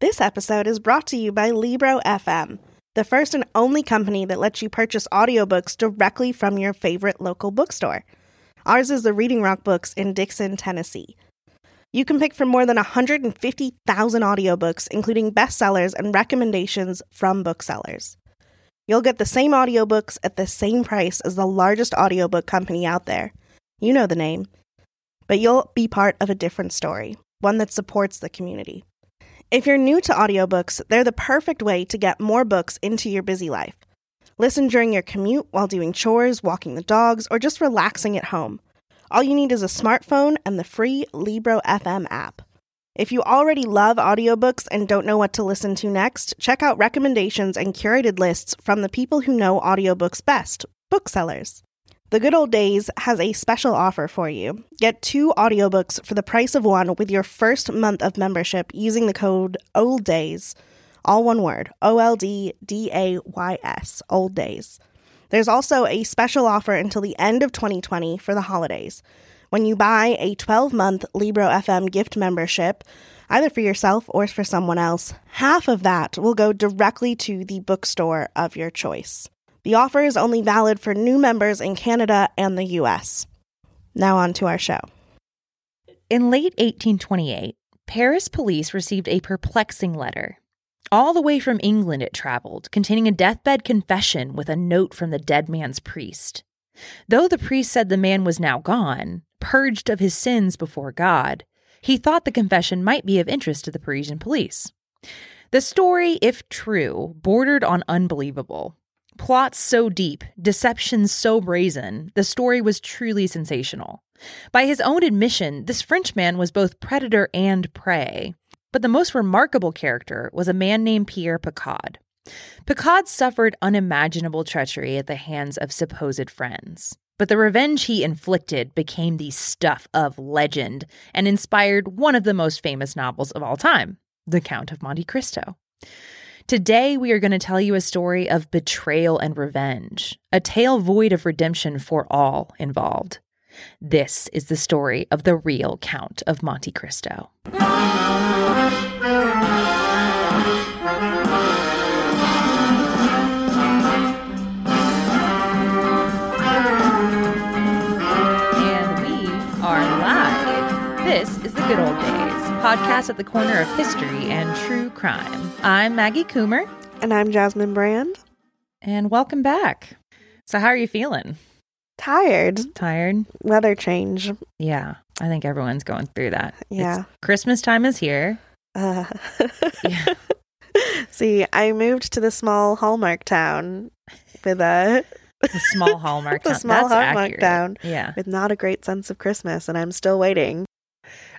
This episode is brought to you by Libro FM, the first and only company that lets you purchase audiobooks directly from your favorite local bookstore. Ours is the Reading Rock Books in Dickson, Tennessee. You can pick from more than 150,000 audiobooks, including bestsellers and recommendations from booksellers. You'll get the same audiobooks at the same price as the largest audiobook company out there. You know the name. But you'll be part of a different story, one that supports the community. If you're new to audiobooks, they're the perfect way to get more books into your busy life. Listen during your commute while doing chores, walking the dogs, or just relaxing at home. All you need is a smartphone and the free Libro FM app. If you already love audiobooks and don't know what to listen to next, check out recommendations and curated lists from the people who know audiobooks best, booksellers. The Good Old Days has a special offer for you. Get two audiobooks for the price of one with your first month of membership using the code OLD DAYS, all one word, O L D D A Y S, Old Days. There's also a special offer until the end of 2020 for the holidays. When you buy a 12 month Libro FM gift membership, either for yourself or for someone else, half of that will go directly to the bookstore of your choice. The offer is only valid for new members in Canada and the US. Now, on to our show. In late 1828, Paris police received a perplexing letter. All the way from England it traveled, containing a deathbed confession with a note from the dead man's priest. Though the priest said the man was now gone, purged of his sins before God, he thought the confession might be of interest to the Parisian police. The story, if true, bordered on unbelievable. Plots so deep, deceptions so brazen, the story was truly sensational. By his own admission, this Frenchman was both predator and prey. But the most remarkable character was a man named Pierre Picaud. Picaud suffered unimaginable treachery at the hands of supposed friends. But the revenge he inflicted became the stuff of legend and inspired one of the most famous novels of all time, The Count of Monte Cristo. Today, we are going to tell you a story of betrayal and revenge, a tale void of redemption for all involved. This is the story of the real Count of Monte Cristo. And we are live. This is the Good Old Days, podcast at the corner of history and true crime. I'm Maggie Coomer, And I'm Jasmin Brand. and welcome back. So, how are you feeling? Tired. Tired? Weather change. Yeah, I think everyone's going through that. Yeah. It's Christmas time is here. Uh, Yeah. See, I moved to the small Hallmark town with a The small Hallmark The town. small That's Hallmark accurate. town. Yeah. with not a great sense of Christmas, and I'm still waiting.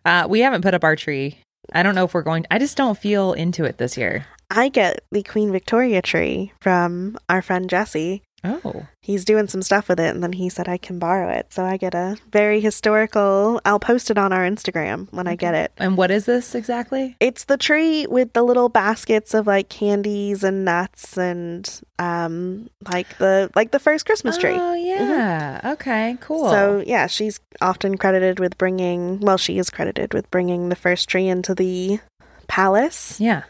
Uh, we haven't put up our tree. I don't know if we're going. I just don't feel into it this year. I get the Queen Victoria tree from our friend Jesse. Oh, He's doing some stuff with it, and then he said I can borrow it. So I get a very historical. I'll post it on our Instagram when I get it. and what is this exactly? It's the tree with the little baskets of like candies and nuts and um like the like the first Christmas tree. Oh yeah. Okay. Cool. So yeah, she's often credited with bringing. Well, she is credited with bringing the first tree into the palace, yeah.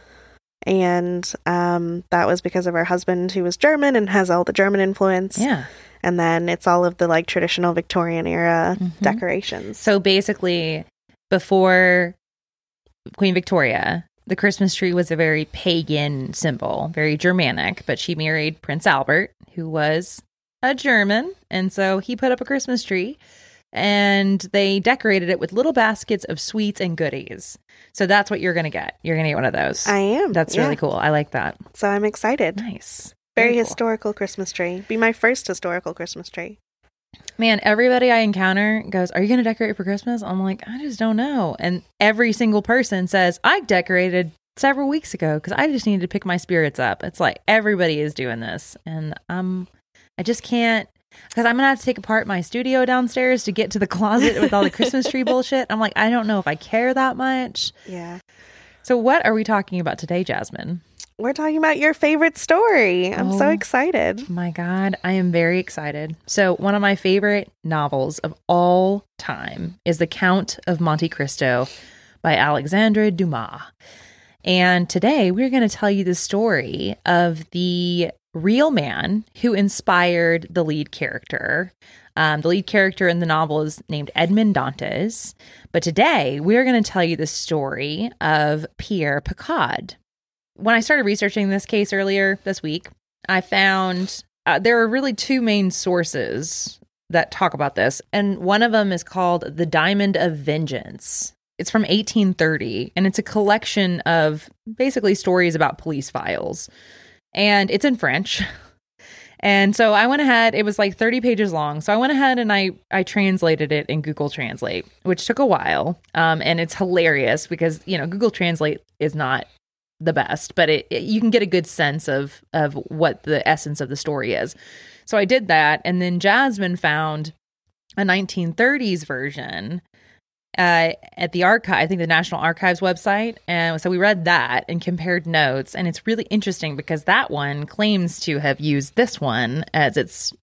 And um, that was because of her husband, who was German and has all the German influence. Yeah. And then it's all of the like traditional Victorian era Mhm. decorations. So basically, before Queen Victoria, the Christmas tree was a very pagan symbol, very Germanic, but she married Prince Albert, who was a German. And so he put up a Christmas tree and they decorated it with little baskets of sweets and goodies. So that's what you're going to get. You're going to get one of those. I am. That's yeah. really cool. I like that. So I'm excited. Nice. Very cool. historical Christmas tree. Be my first historical Christmas tree. Man, everybody I encounter goes, Are you going to decorate for Christmas? I'm like, I just don't know. And every single person says, I decorated several weeks ago because I just needed to pick my spirits up. It's like everybody is doing this. And I'm, I just can't, because I'm going to have to take apart my studio downstairs to get to the closet with all the Christmas tree bullshit. I'm like, I don't know if I care that much. Yeah. So, what are we talking about today, Jasmin? We're talking about your favorite story. I'm so Oh. excited. My God, I am very excited. So, one of my favorite novels of all time is The Count of Monte Cristo by Alexandre Dumas. And today we're going to tell you the story of the real man who inspired the lead character. Um, the lead character in the novel is named Edmond Dantes. But today we're going to tell you the story of Pierre Picaud. When I started researching this case earlier this week, I found uh, there are really two main sources that talk about this. And one of them is called The Diamond of Vengeance. It's from 1830, and it's a collection of basically stories about police files. And it's in French. And so I went ahead, it was like 30 pages long. So I went ahead and I I translated it in Google Translate, which took a while. Um, and it's hilarious because, you know, Google Translate is not the best, but it, it, you can get a good sense of of what the essence of the story is. So I did that, and then Jasmin found a 1930s version uh, at the archive, I think the National Archives website. And so we read that and compared notes. And it's really interesting because that one claims to have used this one as its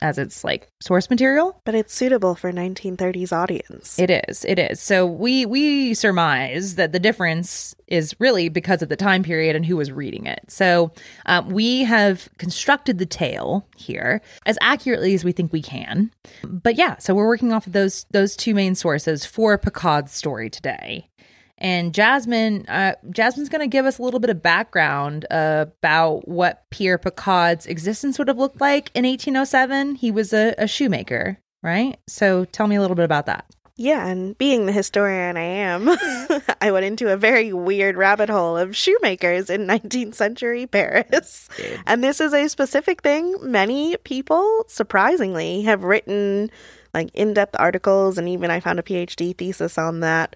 as its like source material. But it's suitable for 1930s audience. It is. It is. So we we surmise that the difference is really because of the time period and who was reading it. So um, we have constructed the tale here as accurately as we think we can. But yeah, so we're working off of those those two main sources for Picaud's story today. And Jasmin, uh, Jasmin's going to give us a little bit of background uh, about what Pierre Picaud's existence would have looked like in 1807. He was a, a shoemaker, right? So tell me a little bit about that. Yeah, and being the historian I am, I went into a very weird rabbit hole of shoemakers in 19th century Paris. And this is a specific thing many people, surprisingly, have written like in depth articles, and even I found a PhD thesis on that.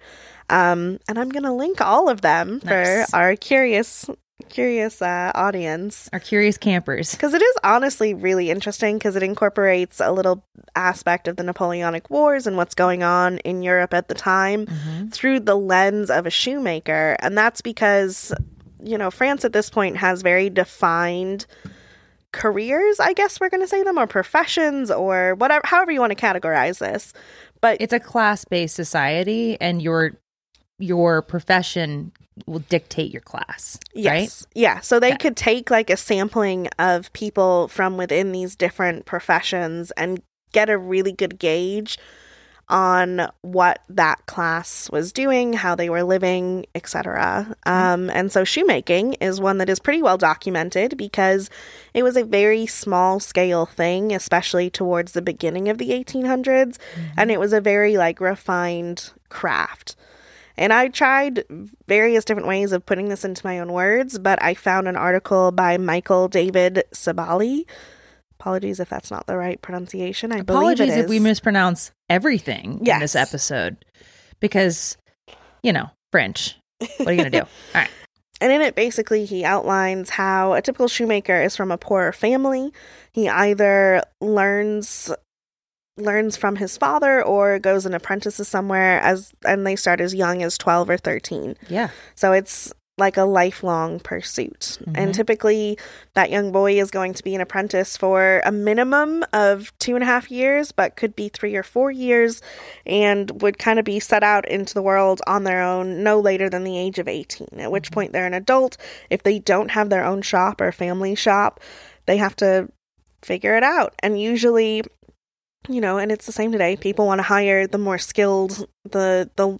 Um, and I'm going to link all of them Nice. for our curious curious uh, audience Our curious campers. because it is honestly really interesting because it incorporates a little aspect of the Napoleonic Wars and what's going on in Europe at the time through the lens of a shoemaker. And that's because, you know, France at this point has very defined careers, I guess we're going to say them, or professions, or whatever, however you want to categorize this. But It's a class-based society, and your your profession will dictate your class, right? Yes. Yeah. So they Okay. could take like a sampling of people from within these different professions and get a really good gauge on what that class was doing, how they were living, etc. Um, and so shoemaking is one that is pretty well documented because it was a very small scale thing, especially towards the beginning of the 1800s, and it was a very like refined craft. And I tried various different ways of putting this into my own words, but I found an article by Michael David Sabali. Apologies if that's not the right pronunciation. I believe Apologies if we mispronounce everything in this episode, because you know French. What are you gonna do? All right. And in it, basically, he outlines how a typical shoemaker is from a poorer family. He either learns learns from his father or goes and apprentices somewhere as and they start as young as 12 or 13 Yeah. so it's like a lifelong pursuit. Mhm. and typically that young boy is going to be an apprentice for a minimum of two and a half years but could be three or four years and would kind of be set out into the world on their own no later than the age of 18 at which point they're an adult. If they don't have their own shop or family shop they have to figure it out. And usually you know and it's the same today people want to hire the more skilled the the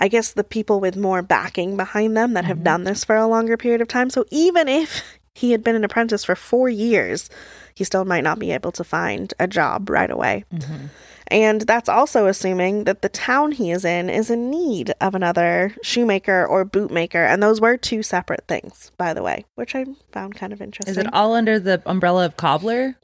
I guess the people with more backing behind them that have Mhm. done this for a longer period of time. So even if he had been an apprentice for four years, he still might not be able to find a job right away. Mhm. And that's also assuming that the town he is in is in need of another shoemaker or bootmaker. And those were two separate things, by the way, which I found kind of interesting. Is it all under the umbrella of cobbler?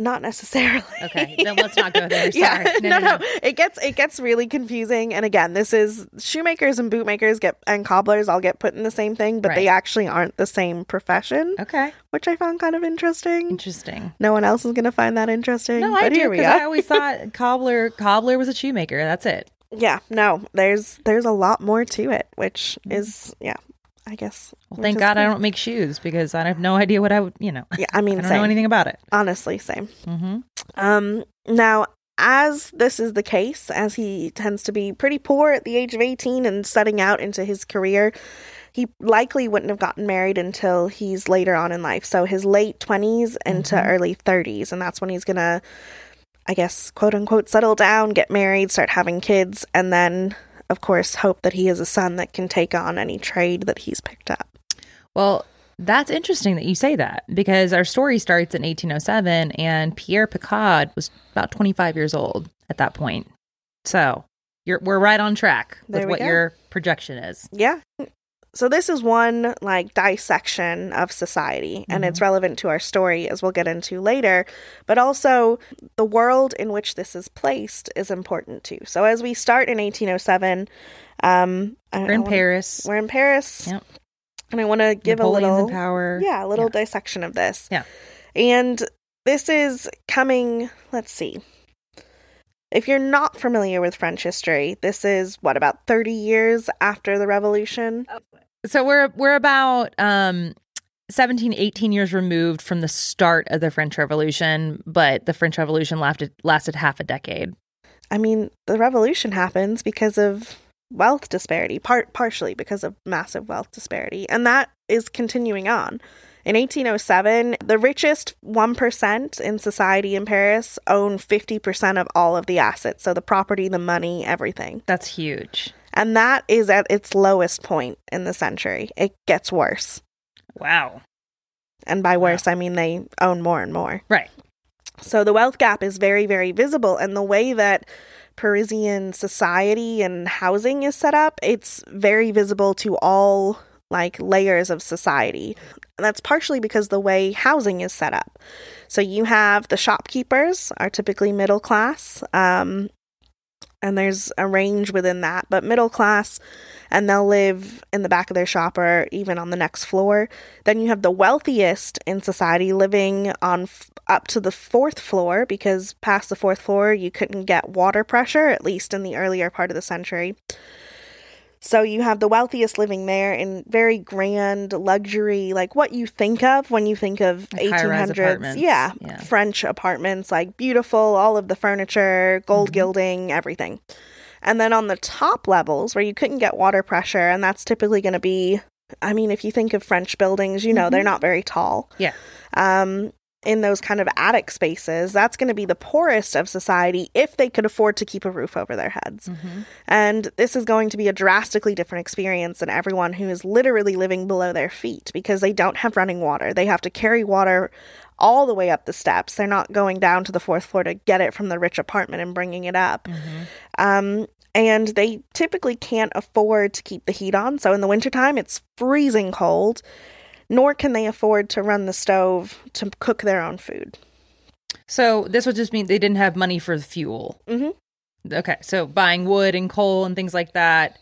Not necessarily. Okay, then let's not go there. Yeah, Sorry. no, no, It gets it gets really confusing. And again, this is shoemakers and bootmakers get and cobblers all get put in the same thing, but they actually aren't the same profession, Okay, which I found kind of interesting. interesting. No one else is going to find that interesting. No, I but do here we because I always thought cobbler cobbler was a shoemaker. That's it. yeah, no, there's there's a lot more to it, which mm-hmm. is yeah, I guess. Well, thank God I don't make shoes because I have no idea what I would. You know, Yeah, I mean, I don't same. know anything about it. honestly, same. hmm Um, now as this is the case, as he tends to be pretty poor at the age of 18 and setting out into his career, he likely wouldn't have gotten married until he's later on in life. So his late 20s into Mhm. early 30s. And that's when he's going to, I guess, quote unquote, settle down, get married, start having kids, and then, of course, hope that he has a son that can take on any trade that he's picked up. Well, that's interesting that you say that because our story starts in 1807 and Pierre Picaud was about 25 years old at that point. So you're, we're right on track with what go. your projection is. Yeah. So this is one like dissection of society and it's relevant to our story as we'll get into later, but also the world in which this is placed is important too. So as we start in 1807, um We're in wanna- Paris. We're in Paris. Yep. And I want to give Napoleon's a little power. Yeah, a little Yeah. dissection of this. Yeah. And this is coming, let's see. If you're not familiar with French history, this is what about 30 years after the revolution? So we're we're about um 17 18 years removed from the start of the French Revolution, but the French Revolution lasted lasted half a decade. I mean, the revolution happens because of wealth disparity, part partially because of massive wealth disparity, and that is continuing on. In 1807, the richest 1% in society in Paris own 50% of all of the assets, so the property, the money, everything. That's huge. And that is at its lowest point in the century. It gets worse. Wow. And by worse, I mean they own more and more. Right. So the wealth gap is very, very visible. And the way that Parisian society and housing is set up, it's very visible to all like layers of society. That's partially because the way housing is set up. So you have the shopkeepers are typically middle class. Um, and there's a range within that, but middle class, and they'll live in the back of their shop or even on the next floor. Then you have the wealthiest in society living on f- up to the fourth floor because past the fourth floor you couldn't get water pressure, at least in the earlier part of the century. So you have the wealthiest living there in very grand luxury, like what you think of when you think of Like high-rise 1800s. Yeah, Yeah. French apartments, like beautiful, all of the furniture, gold Mhm. gilding, everything. And then on the top levels where you couldn't get water pressure, and that's typically going to be, I mean, if you think of French buildings, you know, they're Mhm. not very tall. Yeah. Um, in those kind of attic spaces, that's going to be the poorest of society if they could afford to keep a roof over their heads. Mm-hmm. And this is going to be a drastically different experience than everyone who is literally living below their feet because they don't have running water. They have to carry water all the way up the steps. They're not going down to the fourth floor to get it from the rich apartment and bringing it up. Mm-hmm. Um, and they typically can't afford to keep the heat on. So in the wintertime, it's freezing cold, nor can they afford to run the stove to cook their own food. So this would just mean they didn't have money for the fuel. Mhm. Okay, so buying wood and coal and things like that,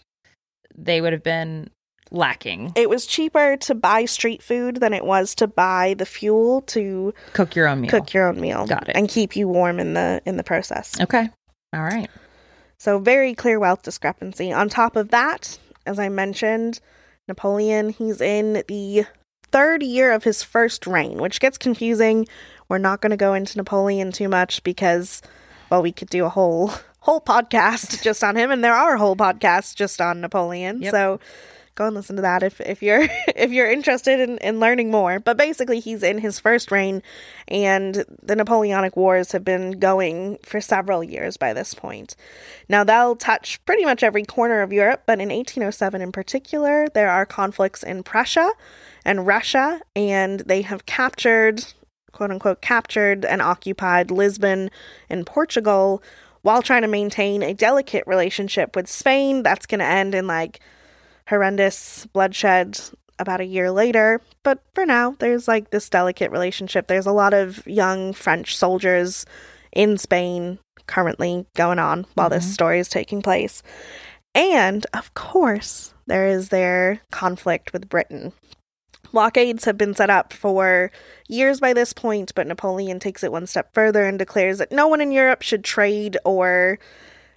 they would have been lacking. It was cheaper to buy street food than it was to buy the fuel to Cook your own meal. cook your own meal Got it. and keep you warm in the in the process. Okay. All right. So very clear wealth discrepancy. On top of that, as I mentioned, Napoleon, he's in the third year of his first reign, which gets confusing. We're not going to go into Napoleon too much because well, we could do a whole whole podcast just on him and there are whole podcasts just on Napoleon. Yep. So go and listen to that if, if you're if you're interested in, in learning more. But basically he's in his first reign and the Napoleonic Wars have been going for several years by this point. Now, they'll touch pretty much every corner of Europe, but in 1807 in particular, there are conflicts in Prussia and Russia, and they have captured, quote unquote, captured and occupied Lisbon and Portugal while trying to maintain a delicate relationship with Spain. That's going to end in like horrendous bloodshed about a year later. But for now, there's like this delicate relationship. There's a lot of young French soldiers in Spain currently going on while this Mhm. story is taking place. And of course, there is their conflict with Britain. Blockades have been set up for years by this point, but Napoleon takes it one step further and declares that no one in Europe should trade or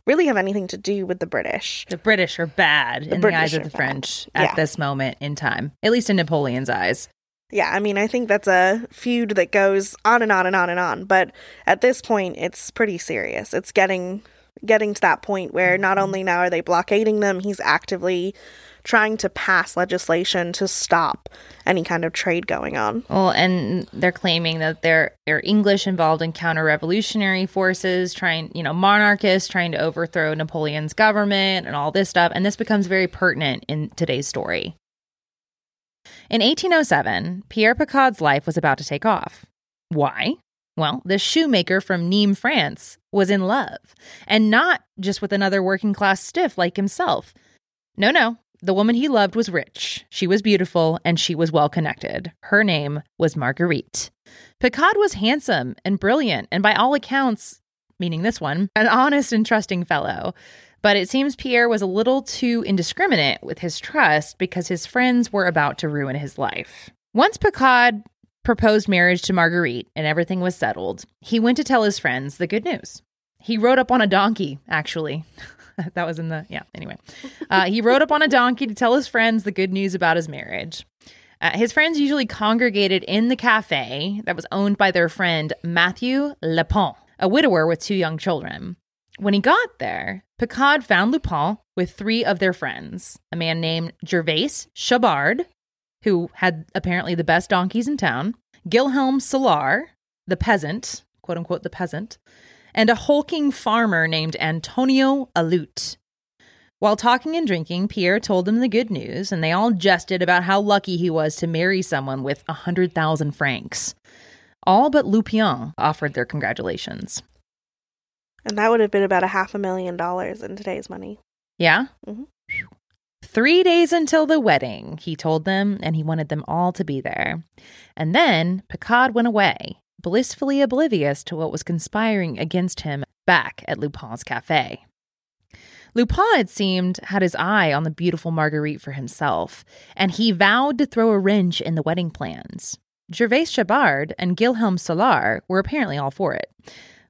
really have anything to do with the British. The British are bad in British the eyes of the bad. French at Yeah. this moment in time, at least in Napoleon's eyes. Yeah, I mean, I think that's a feud that goes on and on and on and on, but at this point it's pretty serious. It's getting getting to that point where not Mm-hmm. only now are they blockading them, he's actively trying to pass legislation to stop any kind of trade going on. Well, and they're claiming that they're they're English involved in counter-revolutionary forces, trying, you know, monarchists trying to overthrow Napoleon's government and all this stuff, and this becomes very pertinent in today's story. In 1807, Pierre Picaud's life was about to take off. Why? Well, the shoemaker from Nîmes, France, was in love, and not just with another working class stiff like himself. No, no. The woman he loved was rich. She was beautiful and she was well connected. Her name was Marguerite. Picaud was handsome and brilliant, and by all accounts, meaning this one, an honest and trusting fellow. But it seems Pierre was a little too indiscriminate with his trust because his friends were about to ruin his life. Once Picaud proposed marriage to Marguerite and everything was settled, he went to tell his friends the good news. He rode up on a donkey, actually. that was in the, yeah, anyway. Uh, he rode up on a donkey to tell his friends the good news about his marriage. Uh, his friends usually congregated in the cafe that was owned by their friend Matthew Lepont, a widower with two young children. When he got there, Picaud found Lupin with three of their friends a man named Gervais Chabard, who had apparently the best donkeys in town, Gilhelm Solar, the peasant, quote unquote, the peasant, and a hulking farmer named Antonio Alut. While talking and drinking, Pierre told them the good news, and they all jested about how lucky he was to marry someone with a hundred thousand francs. All but Lupien offered their congratulations. And that would have been about a half a million dollars in today's money. Yeah? Mhm. Three days until the wedding, he told them, and he wanted them all to be there. And then Picaud went away, blissfully oblivious to what was conspiring against him back at Lupin's cafe. Lupin, it seemed, had his eye on the beautiful Marguerite for himself, and he vowed to throw a wrench in the wedding plans. Gervais Chabard and Gilhelm Solar were apparently all for it.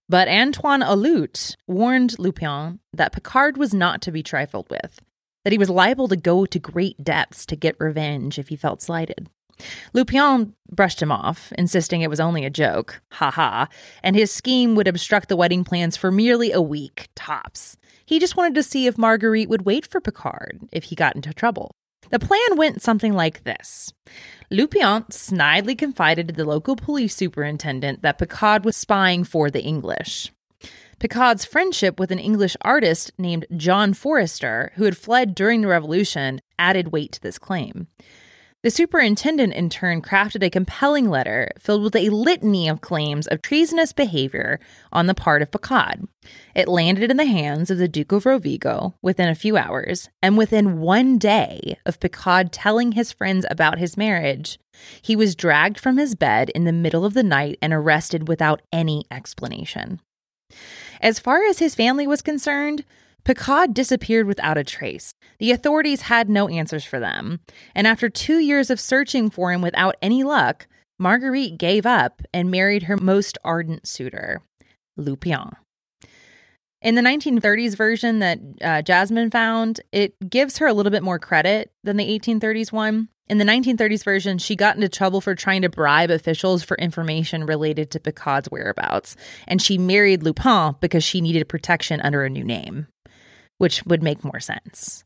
But Antoine Alut warned Lupin that Picaud was not to be trifled with, that he was liable to go to great depths to get revenge if he felt slighted. Lupin brushed him off, insisting it was only a joke, ha ha, and his scheme would obstruct the wedding plans for merely a week, tops. He just wanted to see if Marguerite would wait for Picaud if he got into trouble. The plan went something like this. Lupin snidely confided to the local police superintendent that Picaud was spying for the English. Picaud's friendship with an English artist named John Forrester, who had fled during the Revolution, added weight to this claim. The superintendent, in turn, crafted a compelling letter filled with a litany of claims of treasonous behavior on the part of Picaud. It landed in the hands of the Duke of Rovigo within a few hours, and within one day of Picaud telling his friends about his marriage, he was dragged from his bed in the middle of the night and arrested without any explanation. As far as his family was concerned, Picaud disappeared without a trace. The authorities had no answers for them, and after two years of searching for him without any luck, Marguerite gave up and married her most ardent suitor, Lupin. In the 1930s version that uh, Jasmin found, it gives her a little bit more credit than the 1830s one. In the 1930s version, she got into trouble for trying to bribe officials for information related to Picaud's whereabouts, and she married Lupin because she needed protection under a new name, which would make more sense.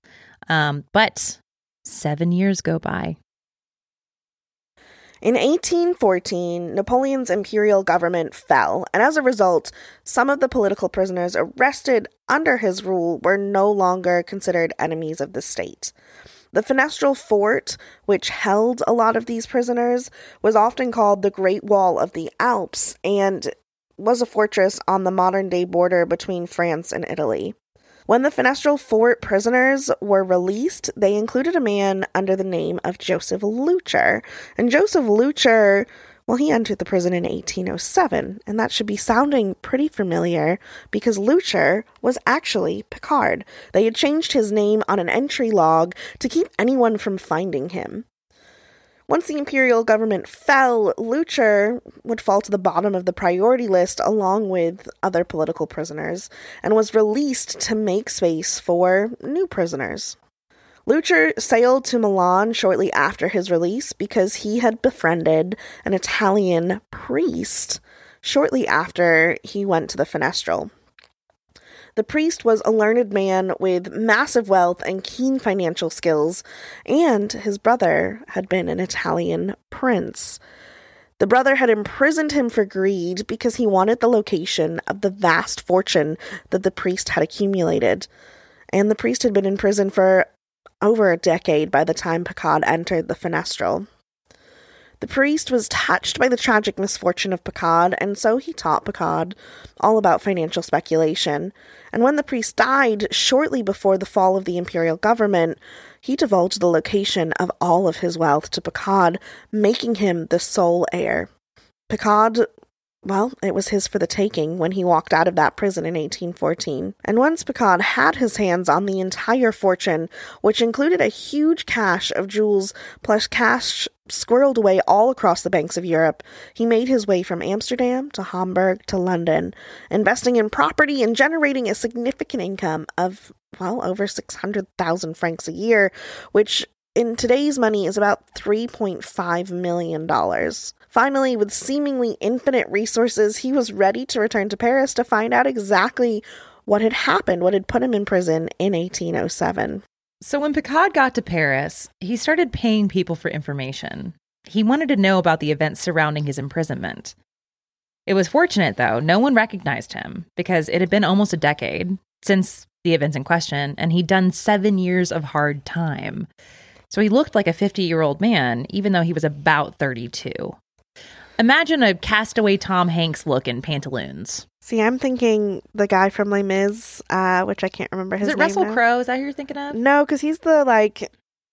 Um, but seven years go by. In 1814, Napoleon's imperial government fell, and as a result, some of the political prisoners arrested under his rule were no longer considered enemies of the state. The Fenestrelle Fort, which held a lot of these prisoners, was often called the Great Wall of the Alps and was a fortress on the modern day border between France and Italy. When the Fenestrelle Fort prisoners were released, they included a man under the name of Joseph Lucher. And Joseph Lucher, well, he entered the prison in 1807, and that should be sounding pretty familiar because Lucher was actually Picaud. They had changed his name on an entry log to keep anyone from finding him. Once the imperial government fell, Lucher would fall to the bottom of the priority list along with other political prisoners and was released to make space for new prisoners. Lucher sailed to Milan shortly after his release because he had befriended an Italian priest shortly after he went to the Fenestrelle. The priest was a learned man with massive wealth and keen financial skills, and his brother had been an Italian prince. The brother had imprisoned him for greed because he wanted the location of the vast fortune that the priest had accumulated. And the priest had been in prison for over a decade by the time Picaud entered the Fenestrelle. The priest was touched by the tragic misfortune of Picaud, and so he taught Picaud all about financial speculation. And when the priest died shortly before the fall of the imperial government, he divulged the location of all of his wealth to Picaud, making him the sole heir. Picaud well, it was his for the taking when he walked out of that prison in 1814. And once Picaud had his hands on the entire fortune, which included a huge cache of jewels plus cash squirreled away all across the banks of Europe, he made his way from Amsterdam to Hamburg to London, investing in property and generating a significant income of, well, over 600,000 francs a year, which in today's money is about $3.5 million. Finally, with seemingly infinite resources, he was ready to return to Paris to find out exactly what had happened, what had put him in prison in 1807. So when Picaud got to Paris, he started paying people for information. He wanted to know about the events surrounding his imprisonment. It was fortunate, though, no one recognized him because it had been almost a decade since the events in question, and he'd done seven years of hard time. So he looked like a 50 year old man, even though he was about 32. Imagine a castaway Tom Hanks look in pantaloons. See, I'm thinking the guy from Les Mis, uh, which I can't remember his Is it name. Russell. Crowe? Is that who you're thinking of? No, because he's the like.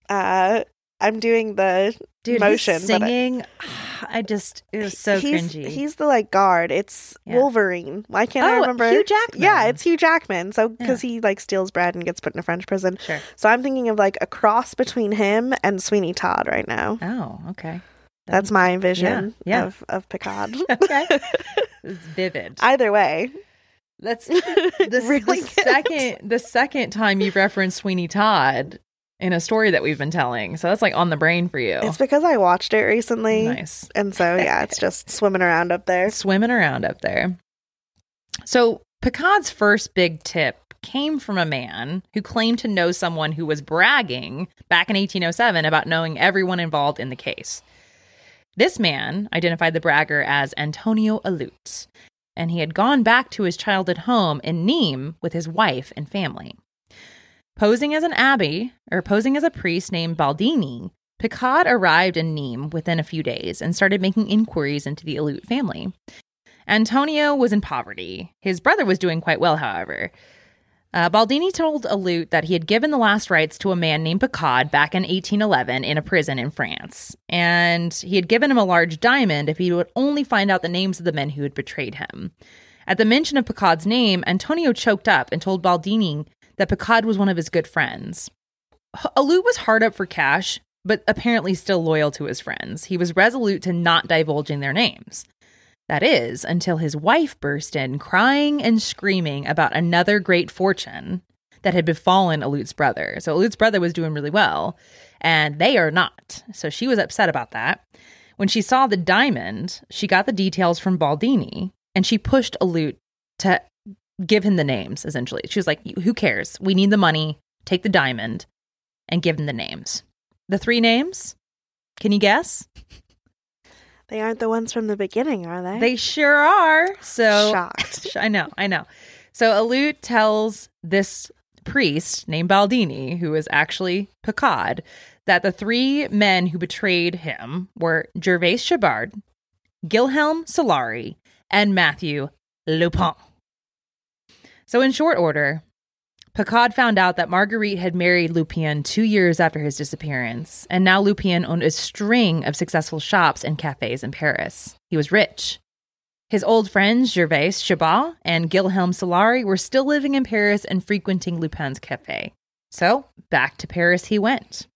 Uh, I'm doing the Dude, motion. but I- singing. I just it was so he's, cringy. He's the like guard. It's Yeah. Wolverine. Why can't I Oh, remember? Hugh Jackman. Yeah, it's Hugh Jackman. So Yeah. because he like steals bread and gets put in a French prison. sure. So I'm thinking of like a cross between him and Sweeney Todd right now. Oh, okay. That's my vision yeah. of of Picaud. okay. It's vivid. Either way, That's the, Really the second the second time you've referenced Sweeney Todd in a story that we've been telling. So that's like on the brain for you. it's because I watched it recently, nice. and so yeah, it's just swimming around up there. Swimming around up there. So Picaud's first big tip came from a man who claimed to know someone who was bragging back in 1807 about knowing everyone involved in the case. This man identified the bragger as Antonio Alute, and he had gone back to his childhood home in Nîmes with his wife and family. Posing as an abbey, or posing as a priest named Baldini, Picaud arrived in Nîmes within a few days and started making inquiries into the Alute family. Antonio was in poverty. His brother was doing quite well, however. Uh, Baldini told Alute that he had given the last rites to a man named Picaud back in 1811 in a prison in France, and he had given him a large diamond if he would only find out the names of the men who had betrayed him. At the mention of Picaud's name, Antonio choked up and told Baldini that Picaud was one of his good friends. Alute was hard up for cash, but apparently still loyal to his friends. He was resolute to not divulging their names. That is, until his wife burst in, crying and screaming about another great fortune that had befallen Alut's brother. So Alut's brother was doing really well, and they are not. So she was upset about that. When she saw the diamond, she got the details from Baldini, and she pushed Alut to give him the names, essentially. She was like, Who cares? We need the money. Take the diamond and give him the names. The three names? Can you guess? They aren't the ones from the beginning, are they? They sure are. So shocked. I know, I know. So Alute tells this priest named Baldini, who is actually Picaud, that the three men who betrayed him were Gervais Chabard, Gilhelm Solari, and Matthew Lupin. So, in short order, Picaud found out that Marguerite had married Lupin two years after his disappearance, and now Lupin owned a string of successful shops and cafes in Paris. He was rich. His old friends Gervais Chabat and Gilhelm Solari were still living in Paris and frequenting Lupin's cafe. So, back to Paris he went.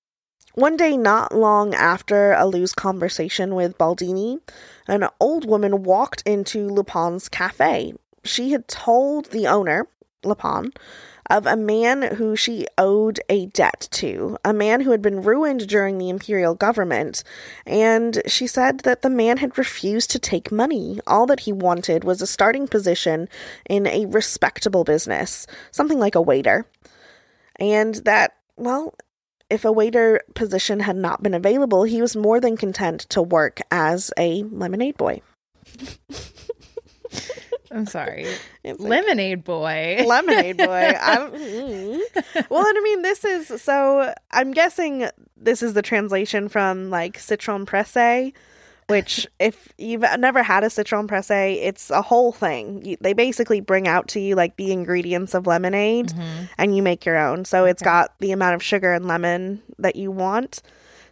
One day, not long after Alu's conversation with Baldini, an old woman walked into Lupin's cafe. She had told the owner, Lupin, of a man who she owed a debt to, a man who had been ruined during the imperial government. And she said that the man had refused to take money. All that he wanted was a starting position in a respectable business, something like a waiter. And that, well, if a waiter position had not been available, he was more than content to work as a lemonade boy. I'm sorry. Like- Lemonade boy. lemonade boy. Mm. Well, and I mean, this is so. I'm guessing this is the translation from like citron presse, which if you've never had a citron presse, it's a whole thing. You, they basically bring out to you like the ingredients of lemonade, Mhm. and you make your own. So it's Okay. got the amount of sugar and lemon that you want.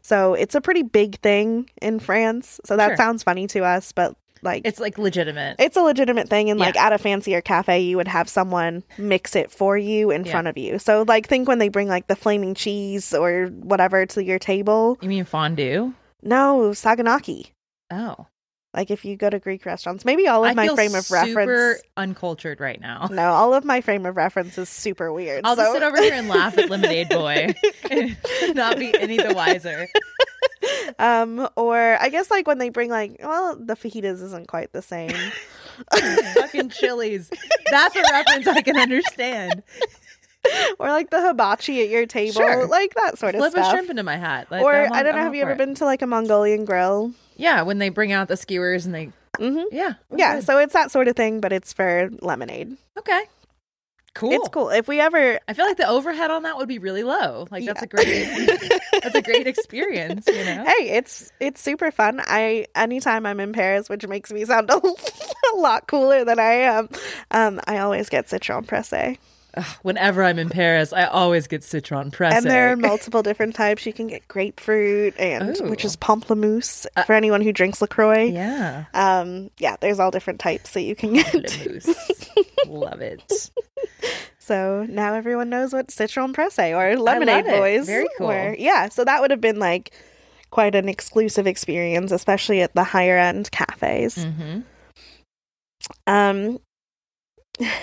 So it's a pretty big thing in France. So that Sure. sounds funny to us, but like It's like legitimate. it's a legitimate thing and like at a fancier cafe you would have someone mix it for you in Yeah. front of you so like think when they bring like the flaming cheese or whatever to your table you mean fondue? no saganaki Oh. like if you go to greek restaurants maybe all of I my frame of super reference uncultured right now. no all of my frame of reference is super weird I'll so just sit over here and laugh at Lemonade Boy and not be any the wiser. um or i guess like when they bring like well the fajitas isn't quite the same Fucking chilies. That's a reference I can understand. or like the hibachi at your table Sure. like that sort of Flip a stuff shrimp into my hat. Like, or I'm I don't know. Have you ever it. been to like a Mongolian grill? Yeah, when they bring out the skewers and they. Mm-hmm. Yeah. Yeah, good. so it's that sort of thing, but it's for lemonade. Okay. Cool. It's cool. If we ever, I feel like the overhead on that would be really low. Like that's a great that's a great experience, you know. hey, it's it's super fun. I anytime I'm in Paris, which makes me sound a, lot cooler than I am, um, I always get citron presse, whenever I'm in Paris, I always get citron presse. and there are multiple different types. You can get grapefruit, and Ooh. which is pamplemousse Uh, for anyone who drinks Lacroix. yeah. Um, yeah, there's all different types that you can get. Love it. So now everyone knows what citron presse or lemonade boys Very cool. were. Yeah, so that would have been like quite an exclusive experience, especially at the higher end cafes. hmm Um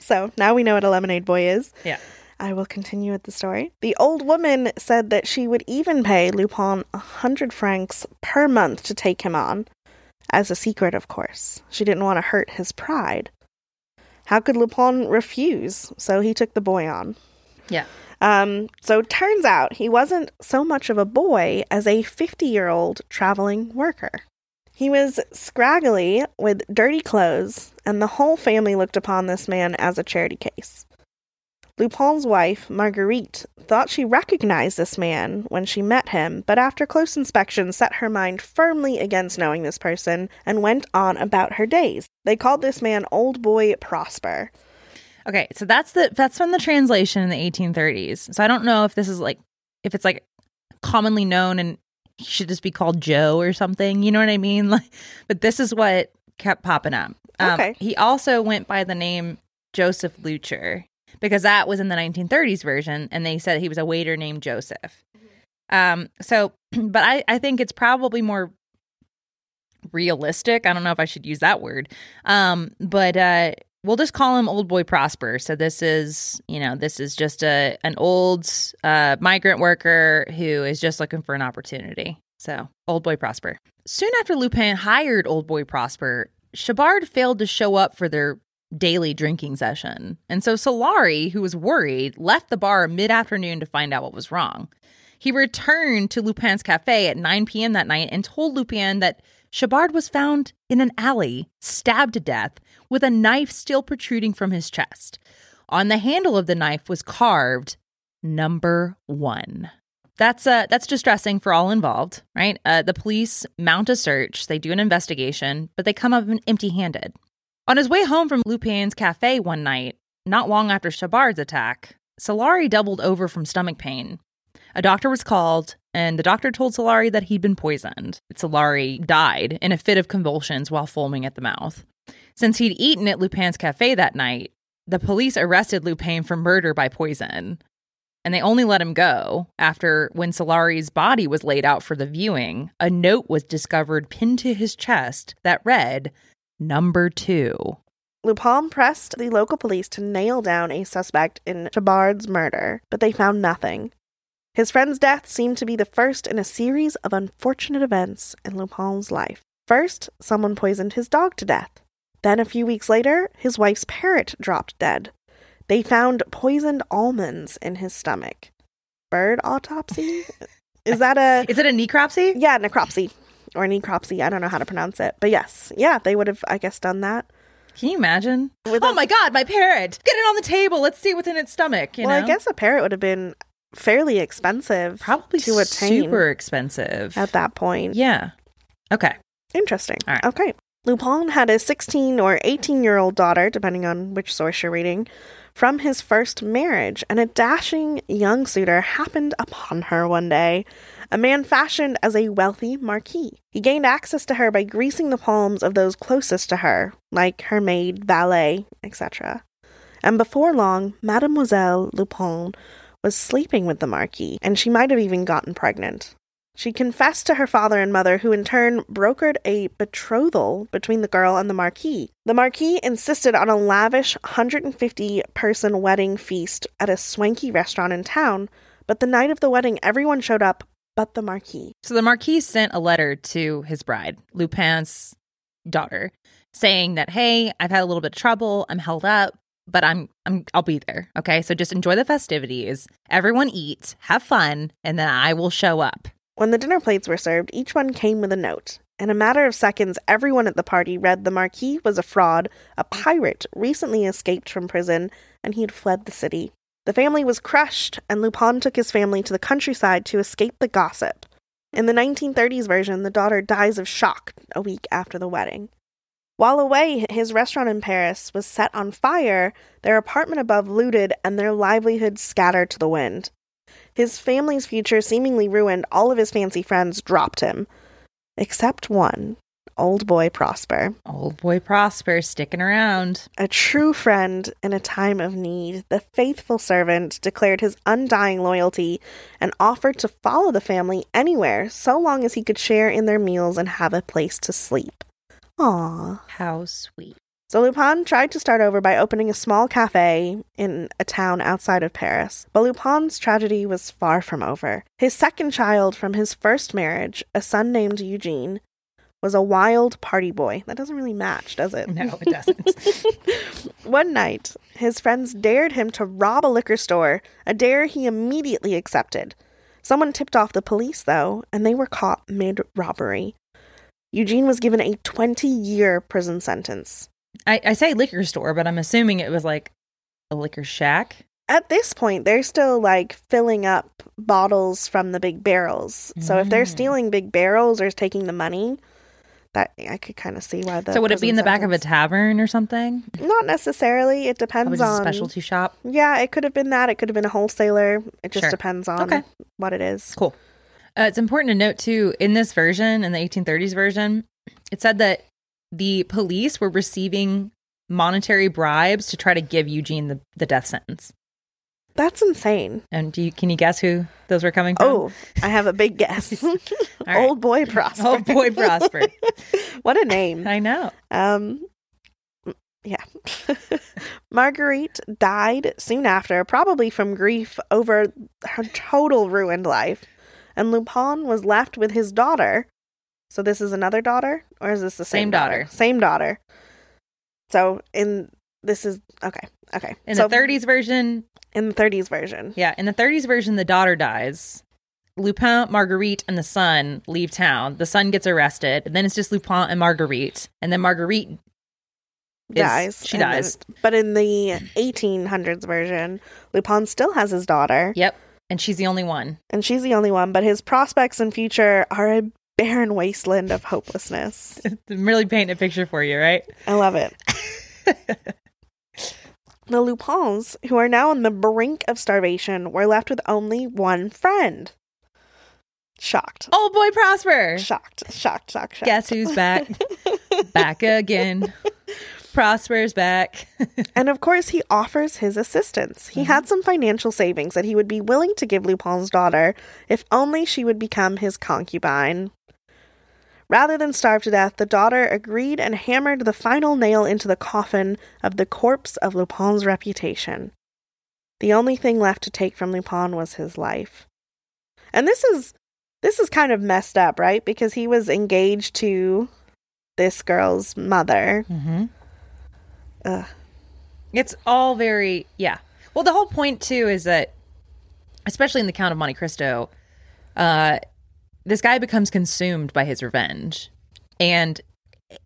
so now we know what a lemonade boy is. Yeah. I will continue with the story. The old woman said that she would even pay Lupin a hundred francs per month to take him on. As a secret, of course. She didn't want to hurt his pride. How could Lupin refuse? So he took the boy on. Yeah. Um, so turns out he wasn't so much of a boy as a 50 year old traveling worker. He was scraggly with dirty clothes, and the whole family looked upon this man as a charity case. Lupin's wife, Marguerite, thought she recognized this man when she met him, but after close inspection set her mind firmly against knowing this person and went on about her days. They called this man Old Boy Prosper. Okay, so that's the that's from the translation in the 1830s. So I don't know if this is like if it's like commonly known and he should just be called Joe or something. You know what I mean? Like, but this is what kept popping up. Um, Okay. He also went by the name Joseph Lucher because that was in the 1930s version, and they said he was a waiter named Joseph. Um. So, but I I think it's probably more realistic. I don't know if I should use that word. Um. But uh we'll just call him old boy prosper so this is you know this is just a an old uh, migrant worker who is just looking for an opportunity so old boy prosper soon after lupin hired old boy prosper Chabard failed to show up for their daily drinking session and so solari who was worried left the bar mid-afternoon to find out what was wrong he returned to lupin's cafe at 9 p.m that night and told lupin that Chabard was found in an alley, stabbed to death, with a knife still protruding from his chest. On the handle of the knife was carved number one. That's uh that's distressing for all involved, right? Uh, the police mount a search, they do an investigation, but they come up empty-handed. On his way home from Lupin's cafe one night, not long after Chabard's attack, Solari doubled over from stomach pain. A doctor was called, and the doctor told Solari that he'd been poisoned. Solari died in a fit of convulsions while foaming at the mouth. Since he'd eaten at Lupin's cafe that night, the police arrested Lupin for murder by poison. And they only let him go after, when Solari's body was laid out for the viewing, a note was discovered pinned to his chest that read, Number two. Lupin pressed the local police to nail down a suspect in Chabard's murder, but they found nothing. His friend's death seemed to be the first in a series of unfortunate events in Lupin's life. First, someone poisoned his dog to death. Then, a few weeks later, his wife's parrot dropped dead. They found poisoned almonds in his stomach. Bird autopsy? Is that a. Is it a necropsy? Yeah, necropsy or necropsy. I don't know how to pronounce it. But yes, yeah, they would have, I guess, done that. Can you imagine? With oh a- my god, my parrot! Get it on the table. Let's see what's in its stomach. You well, know? I guess a parrot would have been fairly expensive probably to attain super expensive. at that point. yeah. Okay. Interesting. All right. Okay. Lupin had a 16 or 18 year old daughter, depending on which source you're reading, from his first marriage, and a dashing young suitor happened upon her one day. A man fashioned as a wealthy marquis. He gained access to her by greasing the palms of those closest to her, like her maid, valet, etc. And before long, Mademoiselle Lupin was sleeping with the Marquis, and she might have even gotten pregnant. She confessed to her father and mother, who in turn brokered a betrothal between the girl and the Marquis. The Marquis insisted on a lavish 150 person wedding feast at a swanky restaurant in town, but the night of the wedding, everyone showed up but the Marquis. So the Marquis sent a letter to his bride, Lupin's daughter, saying that, "Hey, I've had a little bit of trouble. I'm held up, but I'm I'm I'll be there. Okay, so just enjoy the festivities. Everyone eat, have fun, and then I will show up." When the dinner plates were served, each one came with a note. In a matter of seconds, everyone at the party read the Marquis was a fraud, a pirate, recently escaped from prison, and he had fled the city. The family was crushed, and Lupin took his family to the countryside to escape the gossip. In the 1930s version, the daughter dies of shock a week after the wedding. While away, his restaurant in Paris was set on fire, their apartment above looted, and their livelihood scattered to the wind. His family's future seemingly ruined, all of his fancy friends dropped him. Except one, old boy Prosper. Old boy Prosper sticking around. A true friend in a time of need, the faithful servant declared his undying loyalty and offered to follow the family anywhere so long as he could share in their meals and have a place to sleep. Aww. How sweet. So Lupin tried to start over by opening a small cafe in a town outside of Paris. But Lupin's tragedy was far from over. His second child from his first marriage, a son named Eugene, was a wild party boy. That doesn't really match, does it? No, it doesn't. One night, his friends dared him to rob a liquor store, a dare he immediately accepted. Someone tipped off the police, though, and they were caught mid robbery. Eugene was given a 20 year prison sentence. I, I say liquor store, but I'm assuming it was like a liquor shack. At this point, they're still like filling up bottles from the big barrels. So if they're Mm. stealing big barrels or taking the money, that I could kind of see why the. so would it be in the back of a tavern or something? Not necessarily. It depends just a on specialty shop. Yeah, it could have been that. It could have been a wholesaler. It just Sure. depends on Okay. what it is. Cool. Uh, it's important to note too in this version, in the 1830s version, it said that the police were receiving monetary bribes to try to give Eugene the, the death sentence. That's insane. And do you, can you guess who those were coming from? Oh, I have a big guess. right. Old boy Prosper. oh boy, Prosper. what a name. I know. Um, yeah. Marguerite died soon after, probably from grief over her total ruined life. And Lupin was left with his daughter. So this is another daughter, or is this the same, Same daughter. Same daughter. So in this is okay, okay. In so the 30s version, in the 30s version, yeah, in the 30s version, the daughter dies. Lupin, Marguerite, and the son leave town. The son gets arrested. And then it's just Lupin and Marguerite. And then Marguerite is- dies. she then- dies. but in the 1800s version, Lupin still has his daughter. Yep. And she's the only one. and she's the only one, but his prospects and future are a barren wasteland of hopelessness. I'm really painting a picture for you, right? I love it. the Lupins, who are now on the brink of starvation, were left with only one friend. Shocked. Old boy Prosper. Shocked. Shocked. Shocked. Shocked. Guess who's back? back again. Prosper's back. And of course, he offers his assistance. He had mm-hmm. some financial savings that he would be willing to give Lupin's daughter if only she would become his concubine. Rather than starve to death, the daughter agreed and hammered the final nail into the coffin of the corpse of Lupin's reputation. The only thing left to take from Lupin was his life. And this is this is kind of messed up, right? Because he was engaged to this girl's mother. Mm-hmm. Ugh. It's all very yeah. Well, the whole point too is that, especially in the Count of Monte Cristo, uh, this guy becomes consumed by his revenge, and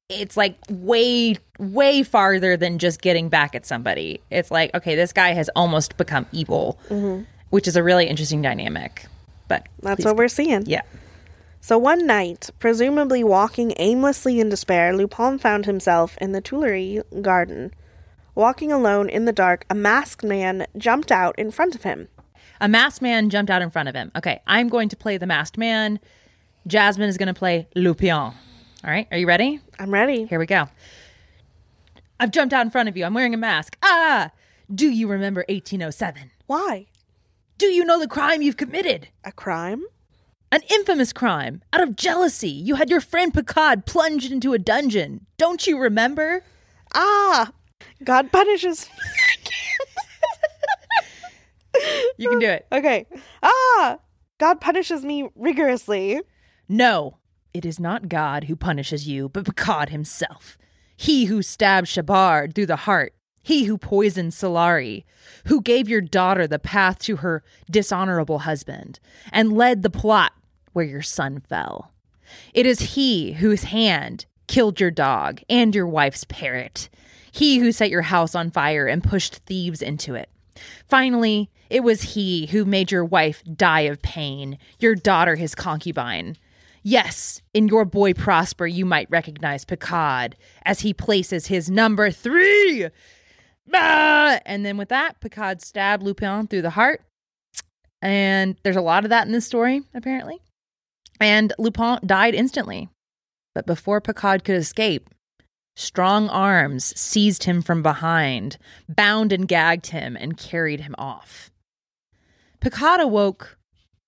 it's like way way farther than just getting back at somebody. It's like okay, this guy has almost become evil, mm-hmm. which is a really interesting dynamic. But That's what we're seeing. yeah. So one night, presumably walking aimlessly in despair, Lupin found himself in the Tuileries garden. Walking alone in the dark, a masked man jumped out in front of him. A masked man jumped out in front of him. Okay, I'm going to play the masked man. Jasmin is going to play Lupin. All right, are you ready? I'm ready. Here we go. I've jumped out in front of you. I'm wearing a mask. Ah! Do you remember 1807? Why? Do you know the crime you've committed? A crime? An infamous crime. Out of jealousy, you had your friend Picaud plunged into a dungeon. Don't you remember? Ah! God punishes. You can do it. okay. Ah! God punishes me rigorously. No, it is not God who punishes you, but Picaud himself. He who stabbed Chaubard through the heart. He who poisoned Solari. Who gave your daughter the path to her dishonorable husband and led the plot where your son fell. It is he whose hand killed your dog and your wife's parrot. He who set your house on fire and pushed thieves into it. Finally, it was he who made your wife die of pain, your daughter his concubine. Yes, in your boy Prosper, you might recognize Picaud as he places his number three. Ah! And then with that, Picaud stabbed Lupin through the heart. And there's a lot of that in this story, apparently. And Lupin died instantly. But before Picaud could escape, strong arms seized him from behind, bound and gagged him, and carried him off. Picaud awoke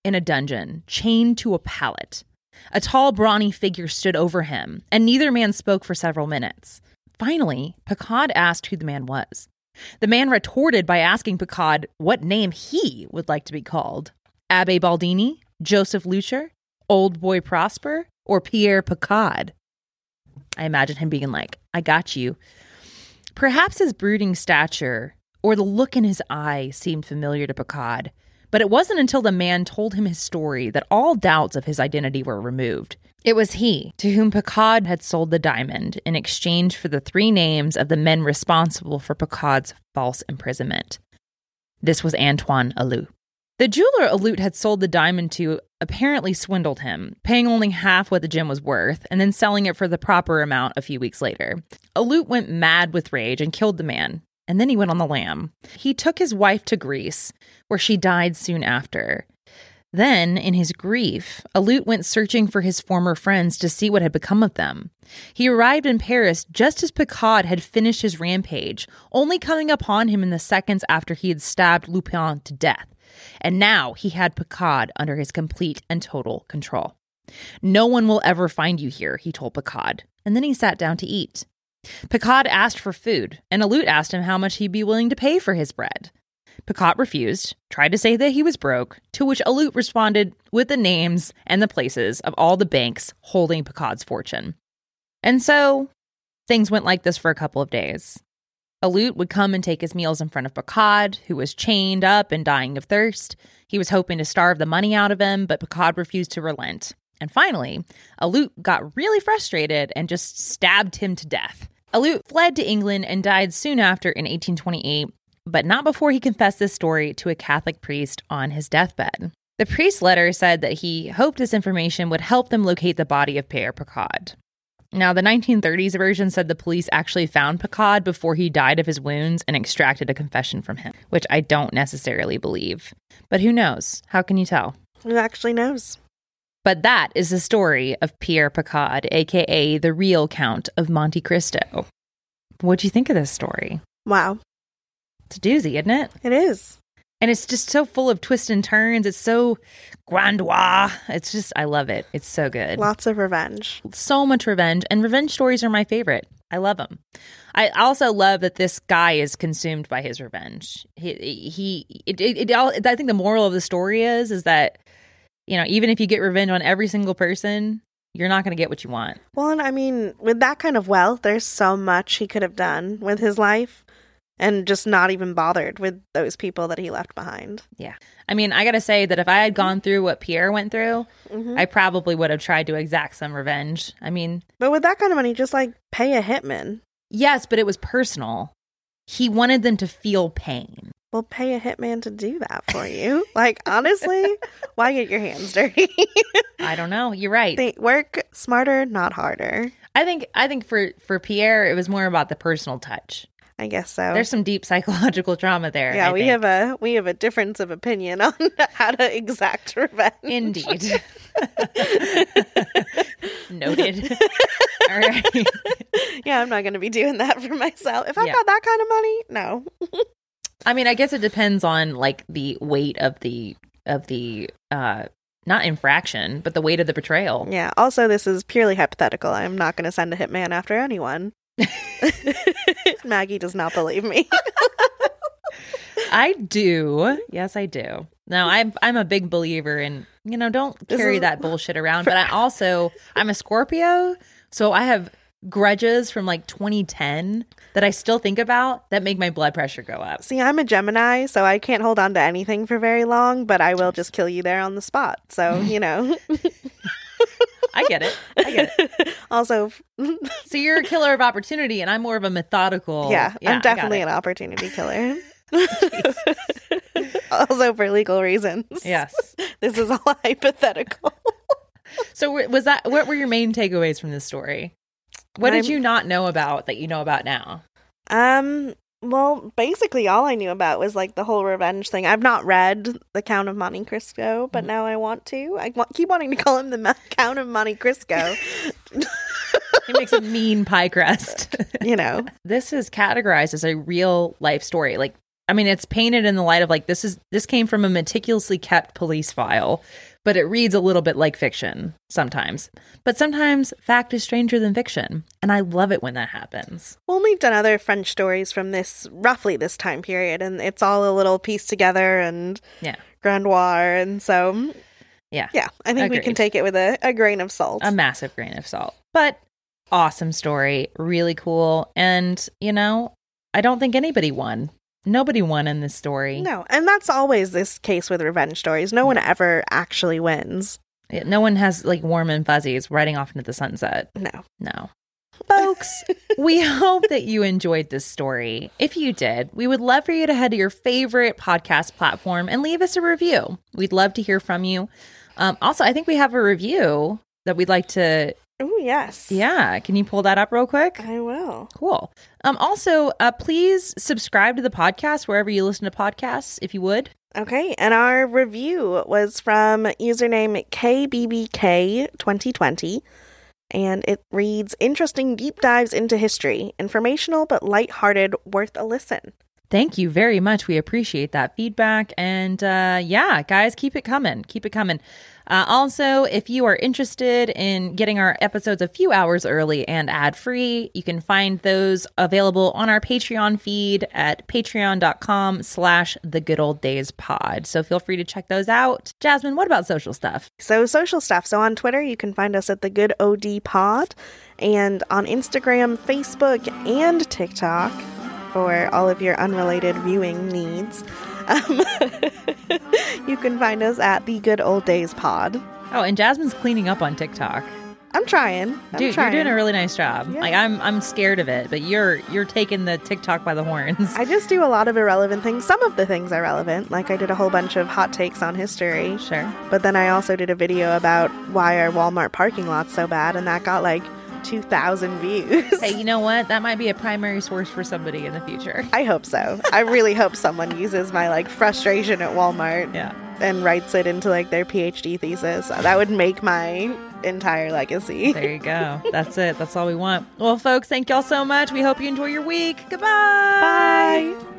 in a dungeon, chained to a pallet. A tall, brawny figure stood over him, and neither man spoke for several minutes. Finally, Picaud asked who the man was. The man retorted by asking Picaud what name he would like to be called Abbe Baldini, Joseph Lucher, Old Boy Prosper, or Pierre Picaud. I imagine him being like, I got you. Perhaps his brooding stature or the look in his eye seemed familiar to Picaud, but it wasn't until the man told him his story that all doubts of his identity were removed. It was he to whom Picaud had sold the diamond in exchange for the three names of the men responsible for Picaud's false imprisonment. This was Antoine Allut. The jeweler Allut had sold the diamond to apparently swindled him, paying only half what the gem was worth and then selling it for the proper amount a few weeks later. Allut went mad with rage and killed the man, and then he went on the lam. He took his wife to Greece, where she died soon after. Then, in his grief, Allut went searching for his former friends to see what had become of them. He arrived in Paris just as Picaud had finished his rampage, only coming upon him in the seconds after he had stabbed Lupin to death. And now he had Picaud under his complete and total control. No one will ever find you here, he told Picaud, and then he sat down to eat. Picaud asked for food, and Allut asked him how much he'd be willing to pay for his bread. Picaud refused, tried to say that he was broke, to which Allut responded with the names and the places of all the banks holding Picaud's fortune. And so things went like this for a couple of days. Allut would come and take his meals in front of Picaud, who was chained up and dying of thirst. He was hoping to starve the money out of him, but Picaud refused to relent. And finally, Allut got really frustrated and just stabbed him to death. Allut fled to England and died soon after in 1828, but not before he confessed this story to a Catholic priest on his deathbed. The priest's letter said that he hoped this information would help them locate the body of Père Picaud. Now, the 1930s version said the police actually found Picaud before he died of his wounds and extracted a confession from him, which I don't necessarily believe. But who knows? How can you tell? Who actually knows? But that is the story of Pierre Picaud, aka the real Count of Monte Cristo. What'd you think of this story? Wow. It's a doozy, isn't it? It is. And it's just so full of twists and turns. It's so grandois. It's just, I love it. It's so good. Lots of revenge. So much revenge. And revenge stories are my favorite. I love them. I also love that this guy is consumed by his revenge. He, he, it, it, it all, I think the moral of the story is, is that, you know, even if you get revenge on every single person, you're not going to get what you want. Well, and I mean, with that kind of wealth, there's so much he could have done with his life and just not even bothered with those people that he left behind. Yeah. I mean, I got to say that if I had gone through what Pierre went through, Mm-hmm. I probably would have tried to exact some revenge. I mean, But with that kind of money, just like pay a hitman. yes, but it was personal. He wanted them to feel pain. Well, pay a hitman to do that for you. like, honestly, why get your hands dirty? I don't know. You're right. they work smarter, not harder. I think I think for for Pierre it was more about the personal touch. I guess so. There's some deep psychological trauma there. yeah, I we think. have a we have a difference of opinion on how to exact revenge. Indeed. Noted. All right. yeah, I'm not going to be doing that for myself. If I Yeah. got that kind of money, no. I mean, I guess it depends on like the weight of the of the uh not infraction, but the weight of the betrayal. Yeah. Also, this is purely hypothetical. I'm not going to send a hitman after anyone. Maggie does not believe me. I do. Yes, I do. No, I'm I'm a big believer in, you know, don't carry that bullshit around, but I also I'm a Scorpio, so I have grudges from like 2010 that I still think about that make my blood pressure go up. See, I'm a Gemini, so I can't hold on to anything for very long, but I will just kill you there on the spot. So, you know. I get it. I get it. also, So you're a killer of opportunity and I'm more of a methodical. yeah, I I'm definitely an opportunity killer. also, for legal reasons. Yes. This is all hypothetical. So was that what were your main takeaways from this story? What did you not know about that you know about now? Um, well, basically, all I knew about was like the whole revenge thing. I've not read The Count of Monte Cristo, but mm-hmm. now I want to. I want, keep wanting to call him the Ma- Count of Monte Cristo. He makes a mean pie crust. you know, this is categorized as a real life story. Like, I mean, it's painted in the light of like this is this came from a meticulously kept police file, but it reads a little bit like fiction sometimes. But sometimes fact is stranger than fiction, and I love it when that happens. well, we've done other French stories from this roughly this time period, and it's all a little pieced together and Yeah. grandoir, and so Yeah. yeah, I think we can take it with a, a grain of salt. A massive grain of salt. But awesome story, really cool. And, you know, I don't think anybody won. Nobody won in this story. no, and that's always this case with revenge stories. No one ever actually wins. No one has like warm and fuzzies riding off into the sunset. No. No. Folks, we hope that you enjoyed this story. If you did, we would love for you to head to your favorite podcast platform and leave us a review. We'd love to hear from you. Um, also, I think we have a review that we'd like to. Oh yes, Yeah, can you pull that up real quick? I will. Cool. Um, also, uh, please subscribe to the podcast wherever you listen to podcasts, if you would. Okay, and our review was from username KBBK2020, and it reads Interesting deep dives into history, informational but lighthearted, worth a listen. Thank you very much. We appreciate that feedback. And uh, yeah, guys, keep it coming. Keep it coming. Uh, also, if you are interested in getting our episodes a few hours early and ad free, you can find those available on our Patreon feed at patreon.com slash the good old days pod. So feel free to check those out. Jasmin, what about social stuff? So, social stuff. So, on Twitter, you can find us at the Good OD Pod, and on Instagram, Facebook, and TikTok for all of your unrelated viewing needs. Um, you can find us at the Good Old Days Pod. Oh, and Jasmin's cleaning up on TikTok. I'm trying. I'm Dude, trying. you're doing a really nice job. Yeah. Like I'm I'm scared of it, but you're you're taking the TikTok by the horns. I just do a lot of irrelevant things. Some of the things are relevant, like I did a whole bunch of hot takes on history. sure. But then I also did a video about why our Walmart parking lot's so bad, and that got like 2,000 views. Hey, you know what? That might be a primary source for somebody in the future. I hope so. I really hope someone uses my like frustration at Walmart Yeah. and writes it into like their PhD thesis. That would make my entire legacy. There you go. That's it. That's all we want. Well, folks, thank y'all so much. We hope you enjoy your week. Goodbye. Bye.